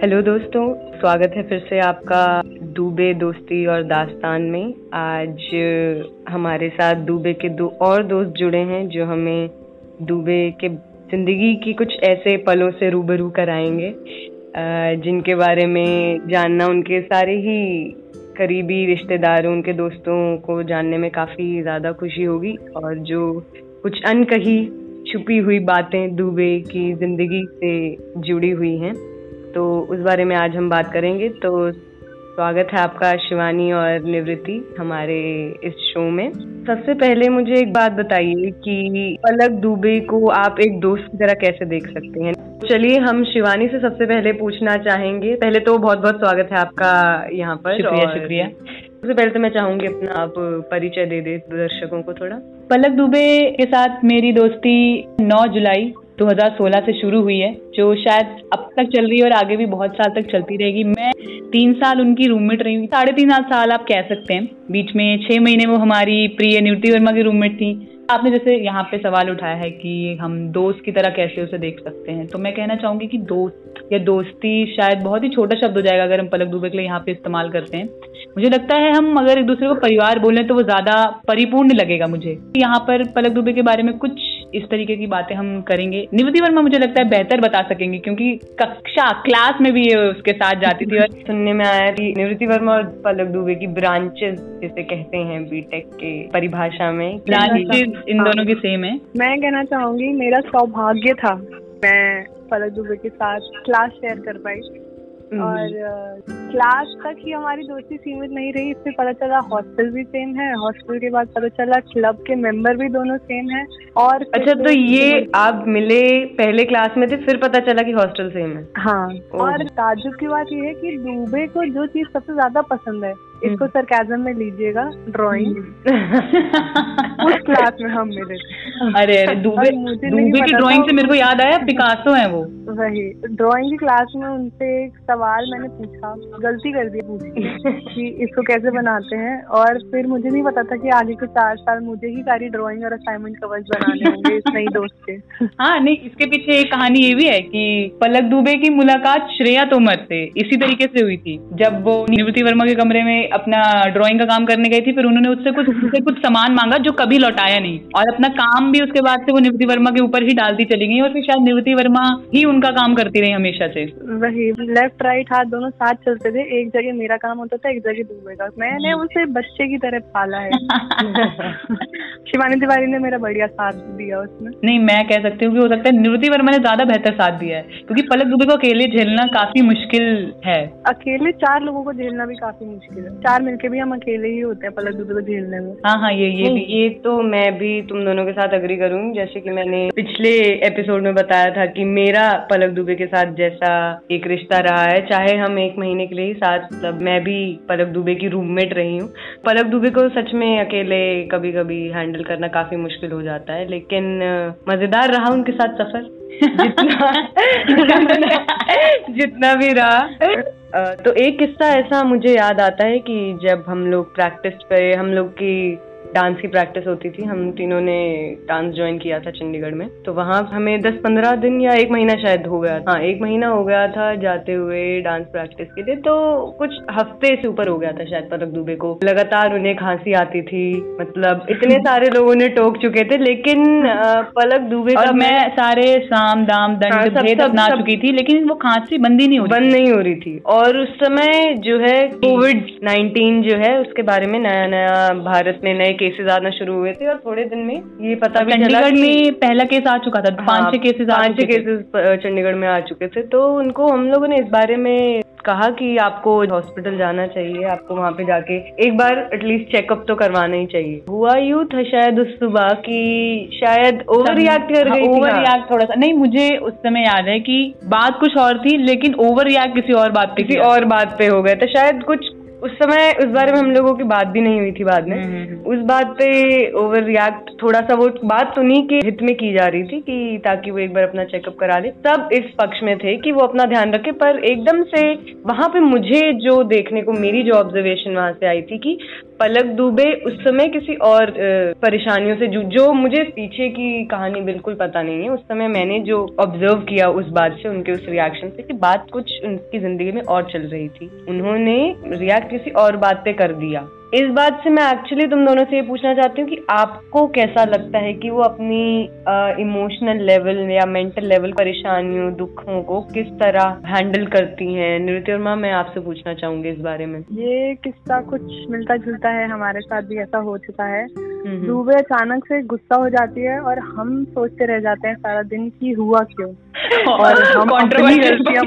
Hello दोस्तों। स्वागत है फिर से आपका दूबे दोस्ती और दास्तान में। आज हमारे साथ दूबे के दो और दोस्त जुड़े हैं, जो हमें दूबे के ज़िंदगी की कुछ ऐसे पलों से रूबरू कराएँगे जिनके बारे में जानना उनके सारे ही करीबी रिश्तेदारों, उनके दोस्तों को जानने में काफ़ी ज़्यादा खुशी होगी। और जो कुछ अनकही छुपी हुई बातें दूबे की ज़िंदगी से जुड़ी हुई हैं तो उस बारे में आज हम बात करेंगे। तो स्वागत है आपका शिवानी और निवृत्ति हमारे इस शो में। सबसे पहले मुझे एक बात बताइए कि पलक दुबे को आप एक दोस्त की तरह कैसे देख सकते हैं? चलिए हम शिवानी से सबसे पहले पूछना चाहेंगे। पहले तो बहुत बहुत स्वागत है आपका यहाँ पर शुक्रिया शुक्रिया। सबसे पहले तो मैं चाहूँगी अपना आप परिचय दे दे दर्शकों को थोड़ा। पलक दुबे के साथ मेरी दोस्ती 9 जुलाई 2016 से शुरू हुई है, जो शायद अब तक चल रही है और आगे भी बहुत साल तक चलती रहेगी। मैं तीन साल उनकी रूममेट रही हूँ साढ़े तीन साल आप कह सकते हैं। बीच में छह महीने वो हमारी प्रिय निवृत्ति वर्मा की रूममेट थी। आपने जैसे यहाँ पे सवाल उठाया है कि हम दोस्त की तरह कैसे उसे देख सकते हैं तो मैं कहना चाहूँगी कि दोस्त या दोस्ती शायद बहुत ही छोटा शब्द हो जाएगा अगर हम पलक दुबे के लिए यहाँ पे इस्तेमाल करते हैं। मुझे लगता है हम अगर एक दूसरे को परिवार बोलें तो वो ज़्यादा परिपूर्ण लगेगा मुझे। यहाँ पर पलक दुबे के बारे में कुछ इस तरीके की बातें हम करेंगे निवृत्ति वर्मा मुझे लगता है बेहतर बता सकेंगे क्योंकि कक्षा क्लास में भी ये उसके साथ जाती थी और सुनने में आया कि निवृत्ति वर्मा और पलक दुबे की ब्रांचेस जिसे कहते हैं बीटेक के परिभाषा में ब्रांचेस इन दोनों की सेम है मैं कहना चाहूँगी मेरा सौभाग्य था मैं पलक दुबे के साथ क्लास शेयर कर पाई। और क्लास तक ही हमारी दोस्ती सीमित नहीं रही इससे पता चला हॉस्टल भी सेम है हॉस्टल के बाद पता चला क्लब के मेंबर भी दोनों सेम है और अच्छा तो ये आप मिले पहले क्लास में थे फिर पता चला कि हॉस्टल सेम है? हाँ और ताजुब की बात ये है कि दुबे को जो चीज़ सबसे ज़्यादा पसंद है इसको सरकाजम हम्म। में लीजिएगा ड्राइंग हम्म। उस क्लास में हम मिले। अरे अरे दुबे दुबे की ड्राइंग से मेरे को याद आया पिकासो है वो। वही ड्राइंग की क्लास में उनसे एक सवाल मैंने पूछा गलती कर दी पूछी कि इसको कैसे बनाते हैं? और फिर मुझे नहीं पता था कि आगे के चार साल मुझे ही सारी ड्राइंग और असाइनमेंट कवर्स बनाने होंगे इस नई दोस्त के। हाँ नहीं इसके पीछे एक कहानी ये भी है कि पलक दुबे की मुलाकात श्रेया तोमर से इसी तरीके से हुई थी जब वो निवृत्ति वर्मा के कमरे में अपना ड्राइंग का काम करने गई थी फिर उन्होंने उससे कुछ उससे कुछ सामान मांगा जो कभी लौटाया नहीं। और अपना काम भी उसके बाद से वो निवृत्ति वर्मा के ऊपर ही डालती चली गई और फिर शायद निवृत्ति वर्मा ही उनका काम करती रही हमेशा से। वही लेफ़्ट राइट हाथ दोनों साथ चलते थे। एक जगह मेरा काम होता था एक जगह दूसरे का। मैंने उसे बच्चे की तरह पाला है। शिवानी तिवारी ने मेरा बढ़िया साथ दिया उसमें। नहीं मैं कह सकती हूँ कि हो सकता है निवृत्ति वर्मा ने ज़्यादा बेहतर साथ दिया है क्योंकि पलक दुबे को अकेले झेलना काफ़ी मुश्किल है। अकेले चार लोगों को झेलना भी काफ़ी मुश्किल है। चार मिलके भी हम अकेले ही होते हैं पलक दुबे को झेलने में। हाँ हाँ ये ये भी ये तो मैं भी तुम दोनों के साथ अग्री करूँगी जैसे कि मैंने पिछले एपिसोड में बताया था कि मेरा पलक दुबे के साथ जैसा एक रिश्ता रहा है चाहे हम एक महीने के लिए ही साथ मतलब मैं भी पलक दुबे की रूममेट रही हूँ। पलक दुबे को सच में अकेले कभी कभी हैंडल करना काफ़ी मुश्किल हो जाता है लेकिन मज़ेदार रहा उनके साथ सफ़र। जितना जितना भी रहा। तो एक किस्सा ऐसा मुझे याद आता है कि जब हम लोग प्रैक्टिस पे, हम लोग की डांस की प्रैक्टिस होती थी। हम तीनों ने डांस ज्वाइन किया था चंडीगढ़ में। तो वहाँ हमें दस पंद्रह दिन या एक महीना शायद हो गया हाँ एक महीना हो गया था जाते हुए डांस प्रैक्टिस के लिए। तो कुछ हफ़्ते से ऊपर हो गया था शायद पलक दुबे को। लगातार उन्हें खांसी आती थी। मतलब इतने सारे लोगों ने टोक चुके थे लेकिन पलक दुबे का मैं सारे साम दाम दंड हाँ, भेद अपना चुकी थी लेकिन वो खांसी बंद ही नहीं हो रही बंद नहीं हो रही थी। और उस समय जो है कोविड नाइनटीन जो है उसके बारे में नया नया भारत में नए केसेस आना शुरू हुए थे और थोड़े दिन में ये पता भी चंडीगढ़ में पहला केस आ चुका था पाँच हाँ, छह केसेस पाँच छह केसेस चंडीगढ़ में आ चुके थे। तो उनको हम लोगों ने इस बारे में कहा कि आपको हॉस्पिटल जाना चाहिए आपको वहाँ पे जाके एक बार एटलीस्ट चेकअप तो करवाना ही चाहिए। हुआ यू था शायद उस सुबह की शायद ओवर रिएक्ट कर गई ओवर हाँ, रिएक्ट थोड़ा सा। नहीं मुझे उस समय याद है कि बात कुछ और थी लेकिन ओवर रिएक्ट किसी और बात पे किसी और बात पे हो गया था। शायद कुछ उस समय उस बारे में हम लोगों की बात भी नहीं हुई थी बाद में हम्म, हम्म, हम्म। उस बात पे ओवर रिएक्ट थोड़ा सा वो बात उन्हीं के हित में की जा रही थी कि ताकि वो एक बार अपना चेकअप करा ले सब इस पक्ष में थे कि वो अपना ध्यान रखे पर एकदम से वहाँ पे मुझे जो देखने को मेरी जो ऑब्जर्वेशन वहाँ से आई थी कि पलक दुबे उस समय किसी और परेशानियों से जो, जो मुझे पीछे की कहानी बिल्कुल पता नहीं है। उस समय मैंने जो ऑब्ज़र्व किया उस बात से उनके उस रिएक्शन से कि बात कुछ उनकी ज़िंदगी में और चल रही थी। उन्होंने रिएक्ट किसी और बात पे कर दिया। इस बात से मैं एक्चुअली तुम दोनों से ये पूछना चाहती हूँ कि आपको कैसा लगता है कि वो अपनी इमोशनल लेवल या मेंटल लेवल परेशानियों दुखों को किस तरह हैंडल करती हैं? नृत्य मैं आपसे पूछना चाहूँगी इस बारे में। ये किस्सा कुछ मिलता जुलता है हमारे साथ भी ऐसा हो चुका है। दुबे अचानक से गुस्सा हो जाती है और हम सोचते रह जाते हैं सारा दिन की हुआ क्यों? और हम अपनी गलतियाँ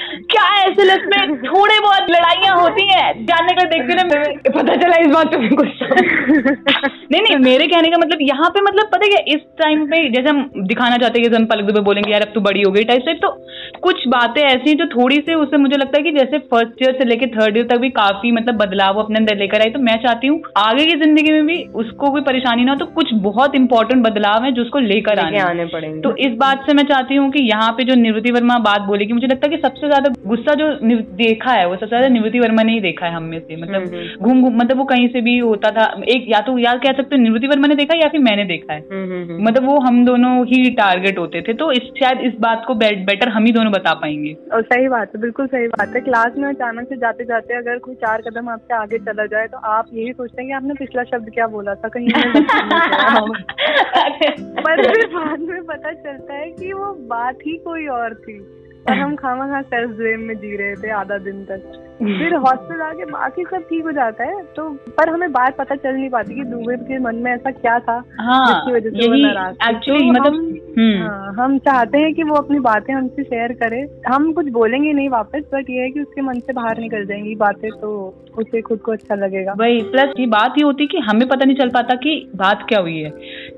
क्या है ऐसे में थोड़े बहुत लड़ाइयाँ होती हैं जानने का देखते ना पता चला इस बात पे कुछ नहीं नहीं मेरे कहने का मतलब यहाँ पे मतलब पता है इस टाइम पे जैसे हम दिखाना चाहते हैं हम पलक दुबे बोलेंगे यार अब तो बड़ी हो गई टाइप से तो कुछ बातें ऐसी हैं जो थोड़ी सी उससे मुझे लगता है कि जैसे फ़र्स्ट ईयर से लेकर थर्ड ईयर तक भी काफ़ी मतलब बदलाव अपने अंदर लेकर आई तो मैं चाहती हूँ आगे की ज़िंदगी में भी उसको कोई परेशानी ना हो तो कुछ बहुत इंपॉर्टेंट बदलाव है जो उसको लेकर आने आने पड़ेंगे। तो इस बात से मैं चाहती हूँ कि यहाँ पे जो निवृत्ति वर्मा बात बोलेगी मुझे लगता है कि सबसे ज़्यादा गुस्सा जो देखा है वो सबसे ज़्यादा निवृत्ति वर्मा ने ही देखा है हम में से। मतलब हम्म, हम्म। घूम घूम मतलब वो कहीं से भी होता था एक या तो यार कह सकते निवृत्ति वर्मा ने देखा या फिर मैंने देखा है। हम्म, मतलब वो हम दोनों ही टारगेट होते थे तो इस शायद इस बात को बेटर हम ही दोनों बता पाएँगे। और सही बात है बिल्कुल सही बात है। क्लास में अचानक से जाते जाते अगर कोई चार कदम आपसे आगे चला जाए तो आप यही सोचते हैं कि आपने पिछला शब्द क्या बोला था कहीं पर फिर बाद में पता चलता है कि वो बात ही कोई और थी। और हम खामा खा सेल्फ ब्लेम में जी रहे थे आधा दिन तक। फिर हॉस्पिटल आके बाकी सब ठीक हो जाता है तो पर हमें बात पता चल नहीं पाती कि दुबे के मन में ऐसा क्या था हाँ, जिसकी वजह से वो नाराज़ एक्चुअली तो मतलब हम, हम्म। हाँ, हम चाहते हैं कि वो अपनी बातें हमसे शेयर करे। हम कुछ बोलेंगे नहीं वापस बट ये है कि उसके मन से बाहर निकल जाएँगी बातें तो उसे खुद को अच्छा लगेगा। वही प्लस ये बात ये होती कि हमें पता नहीं चल पाता कि बात क्या हुई है।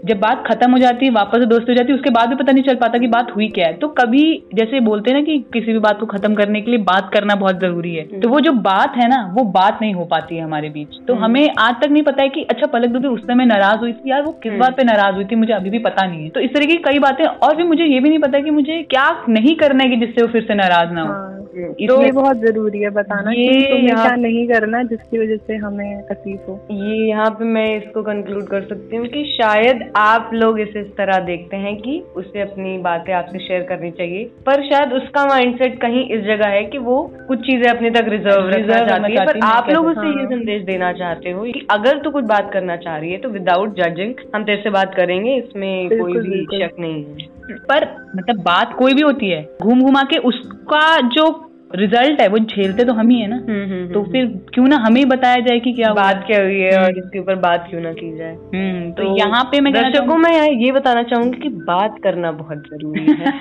जब बात खत्म हो जाती है वापस दोस्त हो जाती है उसके बाद भी पता नहीं चल पाता कि बात हुई क्या है। तो कभी जैसे बोलते हैं ना कि किसी भी बात को खत्म करने के लिए बात करना बहुत ज़रूरी है। तो वो जो बात है ना वो बात नहीं हो पाती है हमारे बीच तो हम्म। हमें आज तक नहीं पता है कि अच्छा पलक दुबे उस समय नाराज़ हुई थी यार वो किस हम्म। बात पे नाराज़ हुई थी मुझे अभी भी पता नहीं है तो इस तरह की कई बातें और भी मुझे ये भी नहीं पता कि मुझे क्या नहीं करना है कि जिससे वो फिर से नाराज़ ना हो हाँ। तो ये बहुत ज़रूरी है बताना ये तुम्हें क्या नहीं करना जिसकी वजह से हमें तकलीफ़ हो ये यहाँ पे मैं इसको कंक्लूड कर सकती हूँ कि शायद आप लोग इसे इस तरह देखते हैं कि उसे अपनी बातें आपसे शेयर करनी चाहिए पर शायद उसका माइंडसेट कहीं इस जगह है कि वो कुछ चीज़ें अपने तक रिज़र्व रखना चाहती है पर आप लोग उसे ये हाँ। संदेश देना चाहते हो कि अगर तू कुछ बात करना चाह रही है तो विदाउट जजिंग हम तेरे से बात करेंगे इसमें कोई भी शक नहीं है पर मतलब बात कोई भी होती है घूम घुमा के उसका जो रिज़ल्ट है वो झेलते तो हम ही है ना। हम्म, हम्म, तो हम्म, फिर क्यों ना हमें बताया जाए कि क्या बात क्या हुई है और इसके ऊपर बात क्यों ना की जाए। तो, तो यहाँ पे मैं दर्शकों मैं ये बताना चाहूँगी कि बात करना बहुत ज़रूरी है।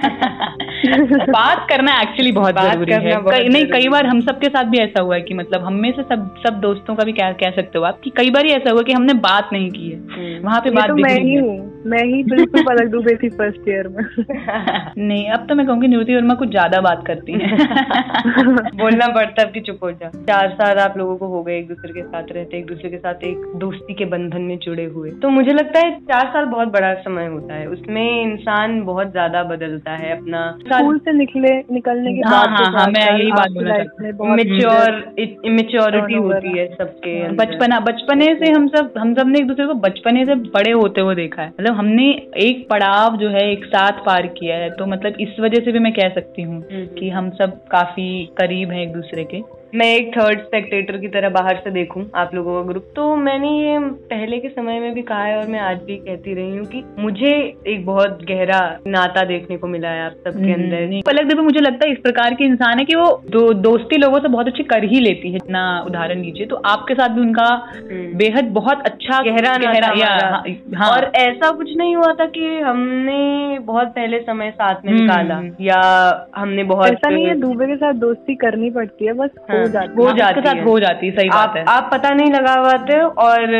बात करना एक्चुअली बहुत ज़रूरी है। नहीं कई बार हम सबके साथ भी ऐसा हुआ है कि मतलब हम में से सब सब दोस्तों का भी कह सकते हो आप कि कई बार ही ऐसा हुआ कि हमने बात नहीं की है। वहाँ पे बात तो मैं ही। हूँ। मैं ही बिल्कुल पलक डूबे थी फ़र्स्ट ईयर में। नहीं अब तो मैं कहूँगी निवृत्ति वर्मा कुछ ज़्यादा बात करती है। बोलना पड़ता है कि चुप हो जा। चार साल आप लोगों को हो गए एक दूसरे के साथ रहते एक दूसरे के साथ एक दोस्ती के बंधन में जुड़े हुए। तो मुझे लगता है चार साल बहुत बड़ा समय होता है। उसमें इंसान बहुत ज़्यादा बदलता है अपना। स्कूल से निकले निकलने के हाँ, बाद हाँ, हाँ, मैं यही बात बोलना मेच्योर इमेच्योरिटी होती है सबके बचपना बचपने से हम सब हम सबने एक दूसरे को बचपने से बड़े होते हुए देखा है। मतलब हमने एक पड़ाव जो है एक साथ पार किया है तो मतलब इस वजह से भी मैं कह सकती हूँ हम्म, हम्म। कि हम सब काफ़ी करीब हैं एक दूसरे के मैं एक थर्ड स्पेक्टेटर की तरह बाहर से देखूँ आप लोगों का ग्रुप तो मैंने ये पहले के समय में भी कहा है और मैं आज भी कहती रही हूँ कि मुझे एक बहुत गहरा नाता देखने को मिला है आप सबके हम्म, अंदर। पलक देखो मुझे लगता है इस प्रकार की इंसान है कि वो दो, दोस्ती लोगों से बहुत अच्छी कर ही लेती है इतना उदाहरण लीजिए। तो आपके साथ भी उनका हम्म। बेहद बहुत अच्छा गहरा गहरा हाँ, हाँ, और ऐसा कुछ नहीं हुआ था कि हमने बहुत पहले समय साथ में निकाला हम्म। या हमने बहुत ऐसा नहीं है दूबे के साथ दोस्ती करनी पड़ती है बस हो जाती हो। जाती है हो जाती है सही बात है। आप पता नहीं लगा पाते और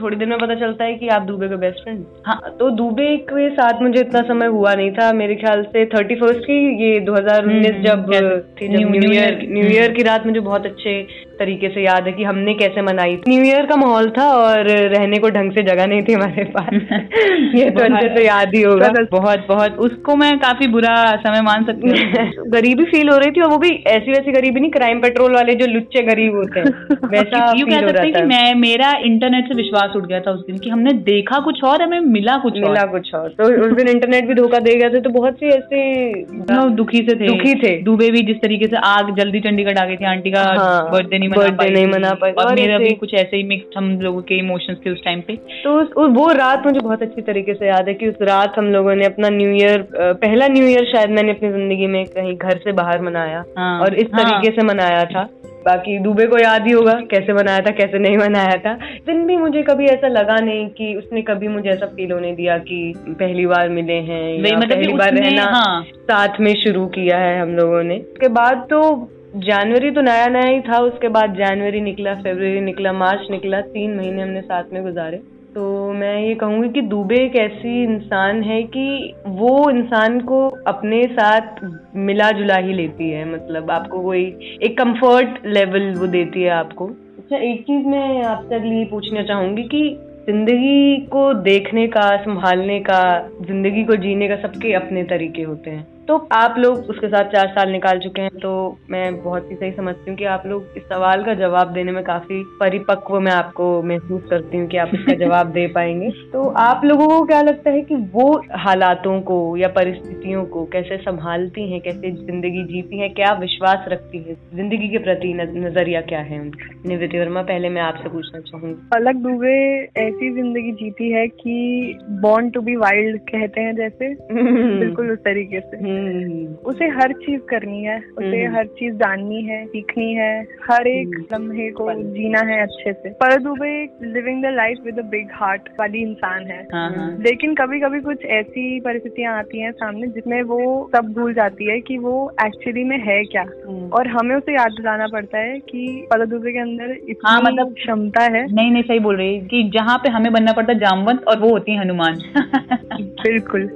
थोड़ी देर में पता चलता है कि आप दुबे का बेस्ट फ्रेंड हाँ। तो दुबे के साथ मुझे इतना समय हुआ नहीं था। मेरे ख्याल से थर्टी फ़र्स्ट की ये दो हज़ार उन्नीस जब थी न्यू ईयर न्यू ईयर की रात मुझे बहुत अच्छे तरीके से याद है कि हमने कैसे मनाई न्यू ईयर का माहौल था और रहने को ढंग से जगह नहीं थी हमारे पास। ये तो अच्छे तो याद ही होगा। बहुत बहुत उसको मैं काफ़ी बुरा समय मान सकती हूँ। गरीबी फील हो रही थी और वो भी ऐसी वैसी गरीबी नहीं क्राइम पेट्रोल वाले जो लुच्चे गरीब होते हैं वैसा यू कह सकते हैं कि मैं मेरा इंटरनेट से विश्वास उठ गया था उस दिन कि हमने देखा कुछ और हमें मिला कुछ मिला कुछ और। तो उस दिन इंटरनेट भी धोखा दे गया था तो बहुत सी ऐसे दुखी से थे। दुखी थे। डूबे भी जिस तरीके से आग जल्दी चंडीगढ़ आ गई थी आंटी का बर्थडे हाँ, नहीं मना पाई नहीं मना पाई और मेरा भी कुछ ऐसे ही मिक्स हम लोगों के इमोशंस थे उस टाइम पे। तो वो रात मुझे बहुत अच्छी तरीके से याद है कि उस रात हम लोगों ने अपना न्यू ईयर पहला न्यू ईयर शायद मैंने अपनी ज़िंदगी में कहीं घर से बाहर मनाया। हाँ, और इस तरीके हाँ। से मनाया था। बाकी दुबे को याद ही होगा कैसे बनाया था कैसे नहीं बनाया था। दिन भी मुझे कभी ऐसा लगा नहीं कि उसने कभी मुझे ऐसा फील होने दिया कि पहली बार मिले हैं या मतलब पहली बार रहना हाँ। साथ में शुरू किया है हम लोगों ने। उसके बाद तो जनवरी तो नया नया ही था, उसके बाद जनवरी निकला फेब्रवरी निकला, मार्च निकला, तीन महीने हमने साथ में गुजारे। तो मैं ये कहूँगी कि दुबे एक ऐसी इंसान है कि वो इंसान को अपने साथ मिला जुला ही लेती है मतलब आपको कोई एक कंफर्ट लेवल वो देती है आपको। अच्छा एक चीज़ मैं आपसे अगली पूछना चाहूँगी कि ज़िंदगी को देखने का, संभालने का, ज़िंदगी को जीने का सबके अपने तरीके होते हैं। तो आप लोग उसके साथ चार साल निकाल चुके हैं तो मैं बहुत ही सही समझती हूँ कि आप लोग इस सवाल का जवाब देने में काफ़ी परिपक्व मैं आपको महसूस करती हूँ कि आप इसका जवाब दे पाएँगे। तो आप लोगों को क्या लगता है कि वो हालातों को या परिस्थितियों को कैसे संभालती हैं कैसे ज़िंदगी जीती हैं क्या विश्वास रखती है? ज़िंदगी के प्रति नज़रिया क्या है निवृत्ति वर्मा पहले मैं आपसे पूछना चाहूँगी। पलक दुबे ऐसी ज़िंदगी जीती है कि बॉर्न टू बी वाइल्ड कहते हैं जैसे। बिल्कुल उस तरीके से। हम्म। उसे हर चीज़ करनी है उसे हम्म। हर चीज़ जाननी है सीखनी है हर एक हम्म। लम्हे को जीना है अच्छे से पर Dubey living the life with a big heart वाली इंसान है हाँ, हाँ। लेकिन कभी कभी कुछ ऐसी परिस्थितियाँ आती हैं सामने जिसमें वो सब भूल जाती है कि वो एक्चुअली में है क्या हम्म। और हमें उसे याद दिलाना पड़ता है कि पल दुबे के अंदर इतनी हाँ, मतलब क्षमता है नहीं नहीं सही बोल रही कि जहाँ पे हमें बनना पड़ता है जामवंत और वो होती है हनुमान बिल्कुल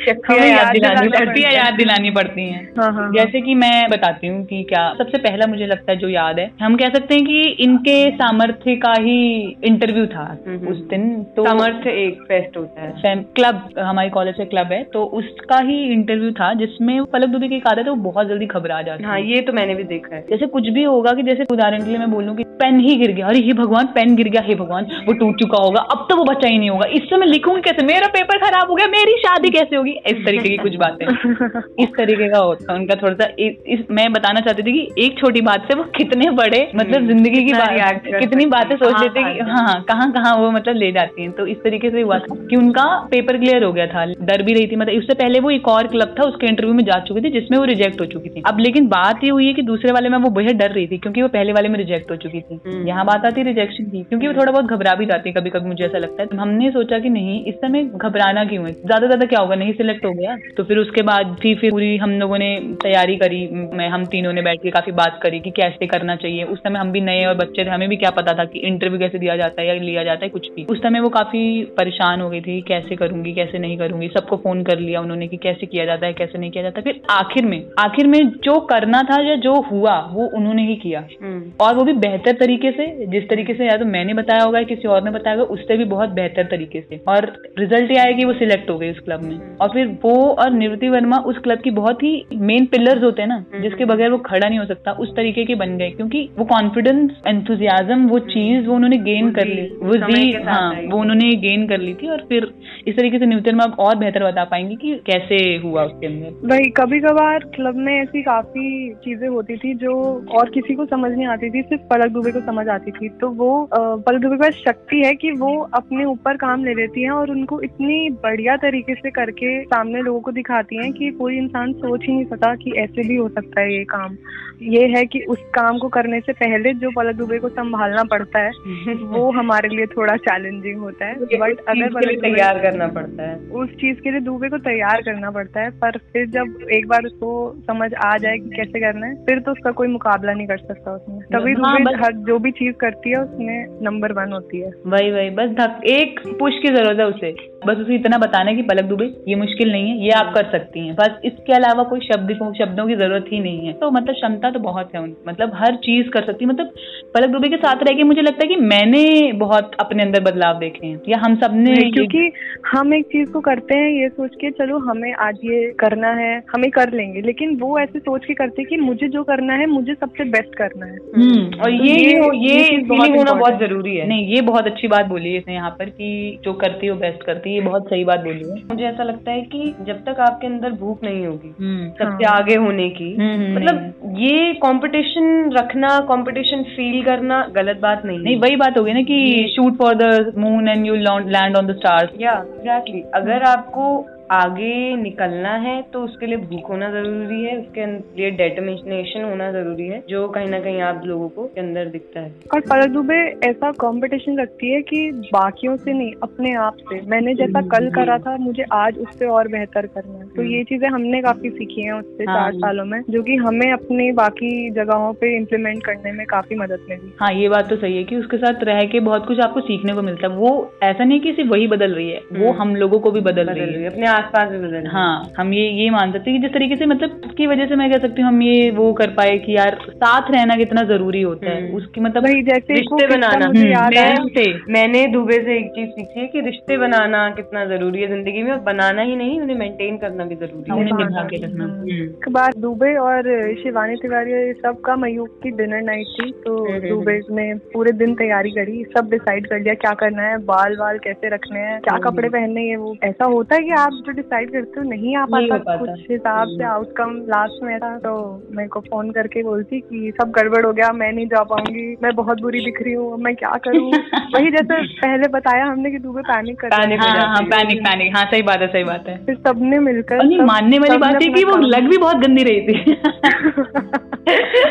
शक्तियाँ याद दिलानी शक्तियाँ याद दिलानी पड़ती हैं। हाँ, हाँ, हाँ, जैसे कि मैं बताती हूँ कि क्या सबसे पहला मुझे लगता है जो याद है हम कह सकते हैं कि इनके सामर्थ्य का ही इंटरव्यू था हम्म, हम्म। उस दिन। तो सामर्थ्य एक फेस्ट होता है। क्लब हमारी कॉलेज का क्लब है तो उसका ही इंटरव्यू था जिसमें पलक दुबे की एक आदत है वो बहुत जल्दी घबरा जाती है हाँ। ये तो मैंने भी देखा है। जैसे कुछ भी होगा कि जैसे उदाहरण के लिए मैं बोलूँ की पेन ही गिर गया अरे हे भगवान पेन गिर गया हे भगवान वो टूट चुका होगा अब तो वो बच्चा ही नहीं होगा। इससे मैं लिखूँगी कैसे? मेरा पेपर खराब हो गया मेरी शादी कैसे होगी? इस तरीके की कुछ बातें। इस तरीके का होता उनका थोड़ा सा इस, इस मैं बताना चाहती थी कि एक छोटी बात से वो कितने बड़े मतलब हम्म। ज़िंदगी की बात कितनी बातें सोच हाँ, लेते कि हाँ हाँ। कहाँ कहाँ वो मतलब ले जाती हैं। तो इस तरीके से हुआ था कि उनका पेपर क्लियर हो गया था डर भी रही थी। मतलब इससे पहले वो एक और क्लब था उसके इंटरव्यू में जा चुकी थी जिसमें वो रिजेक्ट हो चुकी थी। अब लेकिन बात ये हुई है कि दूसरे वाले में वो बेहद डर रही थी क्योंकि वो पहले वाले में रिजेक्ट हो चुकी थी। हम्म। यहाँ बात आती रिजेक्शन की क्योंकि वो थोड़ा बहुत घबरा भी जाती है कभी कभी मुझे ऐसा लगता है। तो हमने सोचा कि नहीं इस समय घबराना क्यों है? ज़्यादा ज़्यादा क्या होगा? नहीं सिलेक्ट हो गया तो फिर उसके बाद थी फिर पूरी हम लोगों ने तैयारी करी मैं हम तीनों ने बैठ के काफ़ी बात करी कि कैसे करना चाहिए। उस समय हम भी नए और बच्चे थे हमें भी क्या पता था कि इंटरव्यू कैसे दिया जाता है या लिया जाता है कुछ भी। उस समय वो काफ़ी परेशान हो गई थी कैसे करूँगी कैसे नहीं करूँगी सबको फ़ोन कर लिया उन्होंने कि कैसे किया जाता है कैसे नहीं किया जाता फिर आखिर में आखिर में जो करना था या जो हुआ वो उन्होंने ही किया। हम्म। और वो भी बेहतर तरीके से जिस तरीके से या तो मैंने बताया होगा किसी और ने बताया होगा उससे भी बहुत बेहतर तरीके से। और रिज़ल्ट ये आया कि वो सिलेक्ट हो गई उस क्लब में। हम्म। और फिर वो और निवृत्ति वर्मा उस क्लब की बहुत ही मेन पिलर्स होते हैं ना हम्म, जिसके हम्म। बगैर वो खड़ा नहीं हो सकता उस तरीके के बन गए क्योंकि वो कॉन्फिडेंस एंथुजियाजम वो चीज़ वो उन्होंने गेन कर ली। वो जी हाँ वो उन्होंने गेन कर ली थी और फिर इस तरीके से न्यूटन में आप और बेहतर बता पाएँगे कि कैसे हुआ उसके अंदर। भाई कभी कभार क्लब में ऐसी काफ़ी चीज़ें होती थी जो और किसी को समझ नहीं आती थी सिर्फ़ पलक दुबे को समझ आती थी। तो वो पलक दुबे के पास शक्ति है कि वो अपने ऊपर काम ले लेती हैं और उनको इतनी बढ़िया तरीके से करके सामने लोगों को दिखाती हैं कि कोई इंसान सोच ही नहीं सकता कि ऐसे भी हो सकता है ये काम। ये है कि उस काम को करने से पहले जो पलक दुबे को संभालना पड़ता है वो हमारे लिए थोड़ा चैलेंजिंग होता है। बट अगर पलक तैयार करना पड़ता है। उस चीज़ के लिए दुबे को तैयार करना पड़ता है पर फिर जब एक बार उसको समझ आ जाए कि कैसे करना है फिर तो उसका कोई मुकाबला नहीं कर सकता उसमें। तभी हाँ, दुबे हर जो भी चीज़ करती है उसमें नंबर वन होती है। वही वही बस एक पुश की ज़रूरत है उसे। बस उसे इतना बताना है कि पलक दुबे ये मुझ मुश्किल नहीं है ये आप कर सकती हैं। बस इसके अलावा कोई शब्द शब्दों की ज़रूरत ही नहीं है। तो मतलब क्षमता तो बहुत है उनकी। मतलब हर चीज़ कर सकती है। मतलब पलक दुबे के साथ रह के मुझे लगता है कि मैंने बहुत अपने अंदर बदलाव देखे हैं या हम सबने क्योंकि हम एक चीज़ को करते हैं ये सोच के चलो हमें आज ये करना है हमें कर लेंगे। लेकिन वो ऐसे सोच के करते कि मुझे जो करना है मुझे सबसे बेस्ट करना है। हम्म, और तो ये ये, ये, ये होना बहुत ज़रूरी है। नहीं ये बहुत अच्छी बात बोली है इसने यहाँ पर कि जो करती है वो बेस्ट करती है। ये बहुत सही बात बोली है। मुझे ऐसा लगता है कि जब तक आपके अंदर भूख नहीं होगी हम्म, सबसे हाँ। आगे होने की। हम्म, मतलब ये कंपटीशन रखना कंपटीशन फील करना गलत बात नहीं नहीं वही बात होगी ना कि shoot for the moon and you land on the stars या एग्जैक्टली अगर आपको आगे निकलना है तो उसके लिए भूख होना ज़रूरी है उसके लिए डेटमिनेशन होना ज़रूरी है जो कहीं ना कहीं आप लोगों को के अंदर दिखता है। और पलक दुबे ऐसा कंपटीशन रखती है कि बाकियों से नहीं अपने आप से। मैंने जैसा कल करा था मुझे आज उससे और बेहतर करना है। तो ये। चीज़ें हमने काफ़ी सीखी हैं उससे हाँ, चार सालों में जो कि हमें अपने बाकी जगहों पे इम्प्लीमेंट करने में काफ़ी मदद मिली। हाँ ये बात तो सही है कि उसके साथ रह के बहुत कुछ आपको सीखने को मिलता है। वो ऐसा नहीं कि सिर्फ़ वही बदल रही है वो हम्म। हम लोगों को भी बदल रही है। अपने आसपास भी बदल हाँ हम ये ये मान सकते हैं कि जिस तरीके से मतलब उसकी वजह से मैं कह सकती हूँ हम ये वो कर पाए कि यार साथ रहना कितना ज़रूरी होता है। हम्म। उसकी मतलब जैसे रिश्ते बनाना। रिश्ते। मैंने दुबे से एक चीज़ सीखी है कि रिश्ते बनाना कितना ज़रूरी है ज़िंदगी में और बनाना ही नहीं उन्हें मेंटेन करना भी ज़रूरी है। उन्हें निभा के रखना। हम्म। बार दुबे और शिवानी तिवारी सब का मयूक की डिनर नाइट थी तो हम्म, दुबे ने पूरे दिन तैयारी करी सब डिसाइड कर लिया क्या करना है बाल वाल कैसे रखने हैं क्या कपड़े पहनने हैं वो। ऐसा होता है कि आप जो डिसाइड करती हूँ नहीं आ पाता कुछ हिसाब से आउटकम लास्ट में था तो मेरे को फ़ोन करके बोलती कि सब गड़बड़ हो गया मैं नहीं जा पाऊँगी मैं बहुत बुरी दिख रही हूँ मैं क्या करूँ? वही जैसे पहले बताया हमने कि तुम्हें पैनिक कर पैनिक हाँ, हाँ, पैनिक पैनिक हाँ सही बात है सही बात है। फिर सबने मिलकर मानने वाली बात है कि वो लग भी बहुत गंदी रही थी।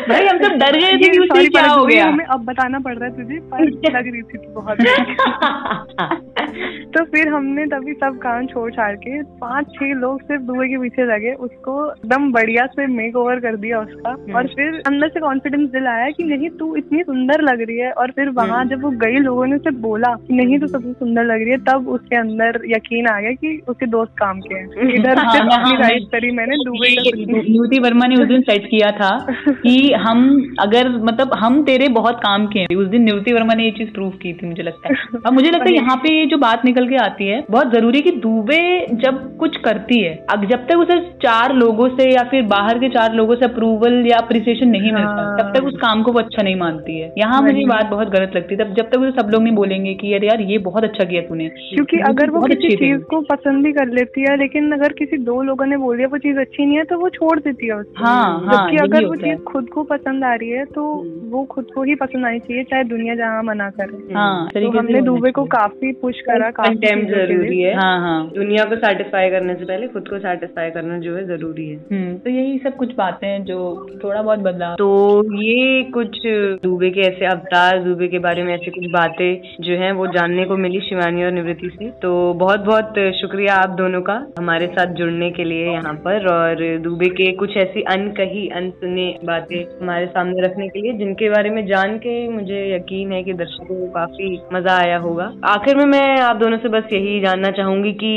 भाई हम सब डर गए थे कि उसे क्या हो गया। हमें अब बताना पड़ रहा है तुझे पर लग रही थी बहुत। तो फिर हमने तभी सब काम छोड़ छाड़ के पाँच छह लोग सिर्फ़ दुए के पीछे लगे उसको एकदम बढ़िया से मेक ओवर कर दिया उसका। हम्म। और फिर अंदर से कॉन्फिडेंस दिलाया कि नहीं तू इतनी सुंदर लग रही है। और फिर वहाँ हम्म। जब वो गई लोगों ने उसे बोला कि नहीं तो सबसे सुंदर लग रही है। तब उसके अंदर यकीन आ गया कि उसके दोस्त काम के हैं। इधर हाँ, हाँ, अपनी राइट करी मैंने दुबई युवती वर्मा ने उस दिन सेट किया था कि हम अगर मतलब हम तेरे बहुत काम के हैं। उस दिन निवृत्ति वर्मा ने ये चीज़ प्रूव की थी मुझे लगता है। अब मुझे लगता है यहाँ पे ये जो बात निकल के आती है बहुत ज़रूरी कि दुबे जब कुछ करती है अब जब तक उसे चार लोगों से या फिर बाहर के चार लोगों से अप्रूवल या अप्रिसिएशन नहीं मिलता हाँ। तब तक उस काम को वो अच्छा नहीं मानती है। यहाँ मुझे बात बहुत गलत लगती है तब जब तक उसे सब लोग नहीं बोलेंगे कि यार यार ये बहुत अच्छा किया तूने। क्योंकि अगर वो किसी चीज़ को पसंद भी कर लेती है लेकिन अगर किसी दो लोगों ने बोल दिया वो चीज़ अच्छी नहीं है तो वो छोड़ देती है हाँ, हाँ, जबकि अगर वो चीज़ खुद को पसंद आ रही है तो हम्म। वो खुद को ही पसंद आनी चाहिए चाहे दुनिया जहाँ मना करे। हाँ, तो हमने दुबे को काफ़ी पुश करा काफ़ी ज़रूरी है। हाँ हाँ। दुनिया को सेटिस्फाई करने से पहले खुद को सेटिस्फाई करना जो है ज़रूरी है। हम्म, तो यही सब कुछ बातें हैं जो थोड़ा बहुत बदला तो ये कुछ दुबे के ऐसे अवतार दुबे के बारे में ऐसी कुछ बातें जो हैं वो जानने को मिली शिवानी और निवृत्ति से। तो बहुत बहुत शुक्रिया आप दोनों का हमारे साथ जुड़ने के लिए यहाँ पर और दुबे के कुछ ऐसी अनकही अनसुने बातें हमारे सामने रखने के लिए जिनके बारे में जान के मुझे यकीन है कि दर्शकों को काफ़ी मज़ा आया होगा। आखिर में मैं आप दोनों से बस यही जानना चाहूँगी कि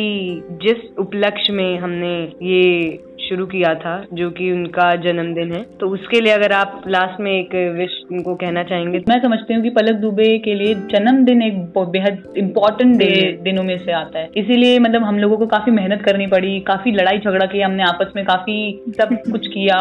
जिस उपलक्ष्य में हमने ये शुरू किया था जो कि उनका जन्मदिन है। तो उसके लिए अगर आप लास्ट में एक विश उनको कहना चाहेंगे मैं समझती हूँ कि पलक दुबे के लिए जन्मदिन एक बेहद इम्पोर्टेंट डे दिनों में से आता है। इसीलिए मतलब हम लोगों को काफ़ी मेहनत करनी पड़ी काफ़ी लड़ाई झगड़ा किया हमने आपस में काफ़ी सब कुछ किया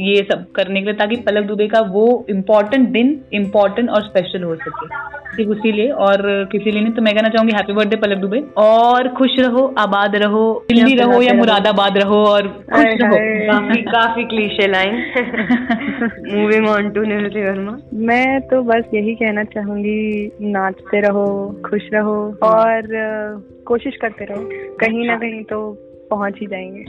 ये सब करने के लिए ताकि पलक दुबे का वो इम्पोर्टेंट दिन इम्पोर्टेंट और स्पेशल हो सके। सिर्फ़ उसी लिए। और किसी लिए नहीं तो मैं कहना चाहूँगी हैप्पी बर्थडे पलक दुबे। और खुश रहो आबाद रहो दिल्ली रहो या मुरादाबाद रहो और काफ़ी काफ़ी cliche line. Moving on to Nivritti Verma मैं तो बस यही कहना चाहूँगी नाचते रहो खुश रहो और कोशिश करते रहो। कहीं ना कहीं तो पहुँच ही जाएँगे।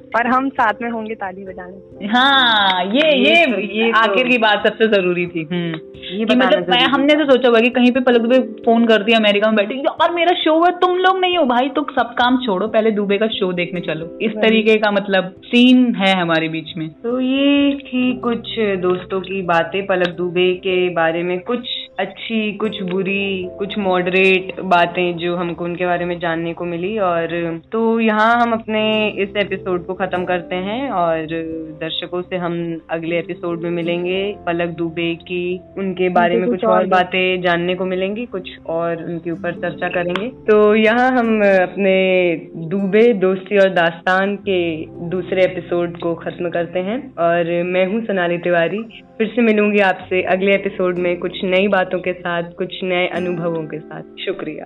और हम साथ में होंगे ताली बजाने। हाँ ये ये, ये, ये तो आखिर की बात सबसे ज़रूरी थी। हम्म। ये मतलब मैं हमने तो सोचा हुआ कि कहीं पे पलक दुबे फ़ोन कर दिया अमेरिका में बैठे और मेरा शो है तुम लोग नहीं हो भाई तो सब काम छोड़ो पहले दुबे का शो देखने चलो। इस तरीके का मतलब सीन है हमारे बीच में। तो ये थी कुछ दोस्तों की बातें पलक दुबे के बारे में कुछ अच्छी कुछ बुरी कुछ मॉडरेट बातें जो हमको उनके बारे में जानने को मिली और तो यहाँ हम अपने इस एपिसोड को खत्म करते हैं और दर्शकों से हम अगले एपिसोड में मिलेंगे। पलक दुबे की उनके बारे में कुछ और बातें जानने को मिलेंगी कुछ और उनके ऊपर चर्चा करेंगे। तो यहाँ हम अपने दुबे दोस्ती और दास्तान के दूसरे एपिसोड को खत्म करते हैं और मैं हूँ सोनाली तिवारी। फिर से मिलूँगी आपसे अगले एपिसोड में कुछ नई बातों के साथ, कुछ नए अनुभवों के साथ। शुक्रिया।